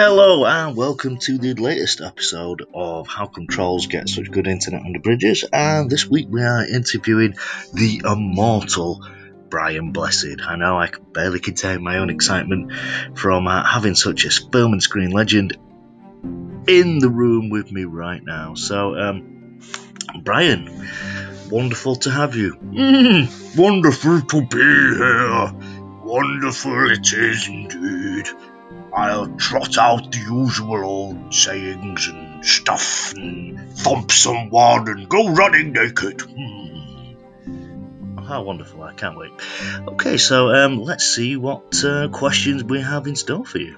Hello and welcome to the latest episode of How Come Trolls Get Such Good Internet Under Bridges. And this week we are interviewing the immortal Brian Blessed. I know I can barely contain my own excitement from uh, having such a film and screen legend in the room with me right now. So, um, Brian, wonderful to have you. Mm, wonderful to be here. Wonderful it is indeed. I'll trot out the usual old sayings and stuff and thump someone and go running naked. Hmm. How wonderful, I can't wait. Okay, so um, let's see what uh, questions we have in store for you.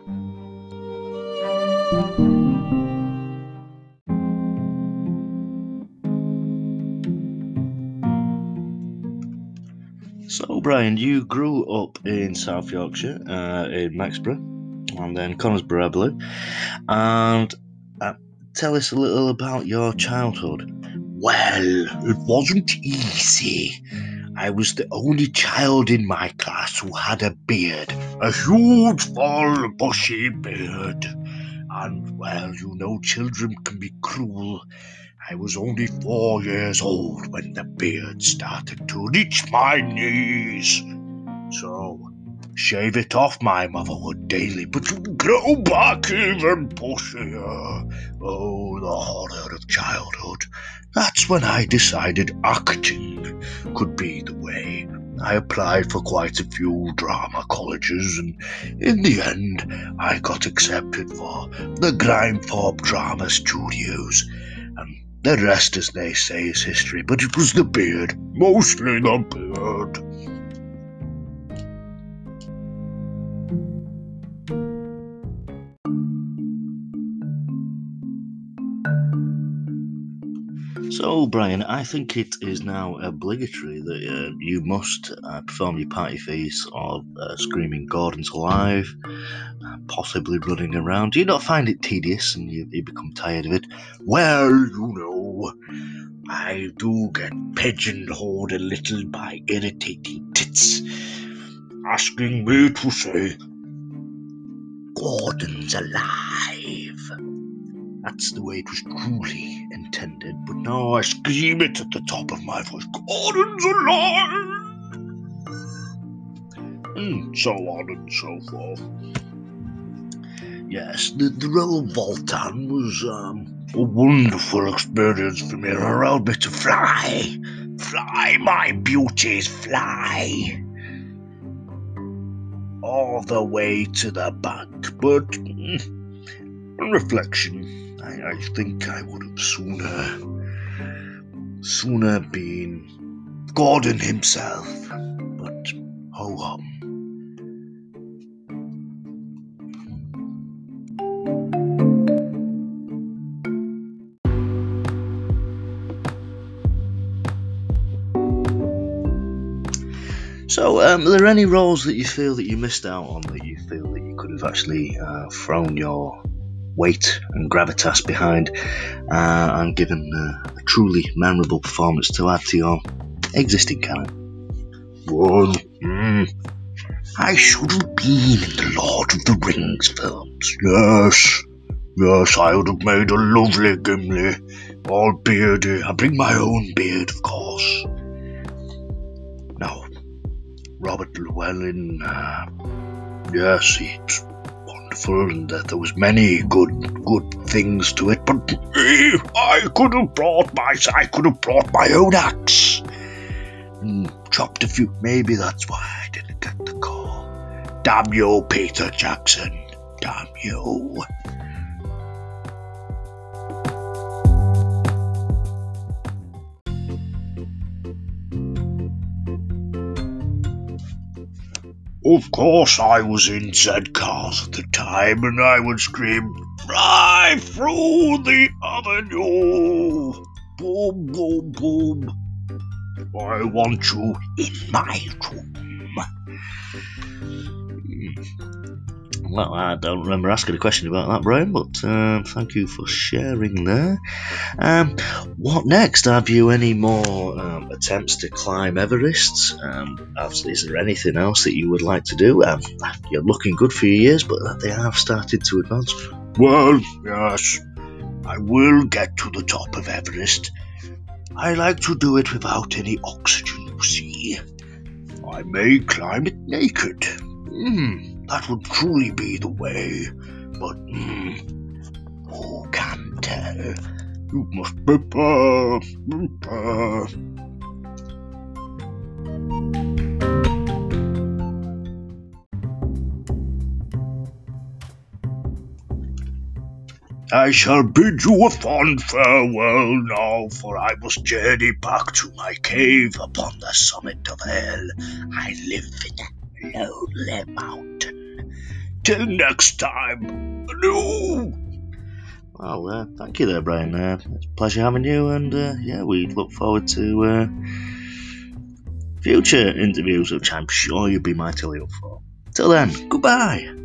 So, Brian, you grew up in South Yorkshire, uh, in Mexborough, and then Conisbrough, Blue. And uh, tell us a little about your childhood. Well, it wasn't easy. I was the only child in my class who had a beard, a huge, full, bushy beard. And, well, you know, children can be cruel. I was only four years old when the beard started to reach my knees. So, shave it off, my mother would daily, but would grow back even bushier. Oh, the horror of childhood. That's when I decided acting could be the way. I applied for quite a few drama colleges, and in the end, I got accepted for the Grimethorpe Drama Studios. And the rest, as they say, is history, but it was the beard, mostly the beard. So, Brian, I think it is now obligatory that uh, you must uh, perform your party face of uh, screaming Gordon's alive, uh, possibly running around. Do you not find it tedious and you, you become tired of it? Well, you know, I do get pigeonholed a little by irritating tits asking me to say, Gordon's alive. That's the way it was truly but now I scream it at the top of my voice Gordon's alive! And so on and so forth. Yes, the, the role of Vultan was um, a wonderful experience for me. It allowed me to fly. Fly, my beauties, fly. All the way to the bank, but mm, on reflection, I, I think I would have sooner, sooner been Gordon himself. But ho hum. So, um, are there any roles that you feel that you missed out on that you feel that you could have actually uh, thrown your weight and gravitas behind uh, and given uh, a truly memorable performance to add to your existing canon? Well, mm, I should have been in the Lord of the Rings films. Yes, yes, I would have made a lovely Gimli, all beardy. I bring my own beard, of course. Now, Robert Llewellyn, uh, yes, he's and that there was many good good things to it, but I could have brought my I could have brought my own axe and chopped a few. Maybe that's why I didn't get the call. Damn you, Peter Jackson. Damn you. Of course, I was in Z cars at the time, and I would scream, Fly through the avenue! Boom, boom, boom. I want you in my room. Well, I don't remember asking a question about that, Brian, but um, thank you for sharing there. Um, what next? Have you any more um, attempts to climb Everest? Um, is there anything else that you would like to do? Um, you're looking good for your years, but they have started to advance. Well, yes, I will get to the top of Everest. I like to do it without any oxygen, you see. I may climb it naked. Hmm, that would truly be the way. But, hmm, who can tell? You must prepare, prepare. I shall bid you a fond farewell now, for I must journey back to my cave upon the summit of hell. I live in a lonely mountain. Till next time, adieu! Well, uh, thank you there, Brian. Uh, it's a pleasure having you, and uh, yeah, we look forward to uh, future interviews, which I'm sure you'll be mightily up for. Till then, goodbye.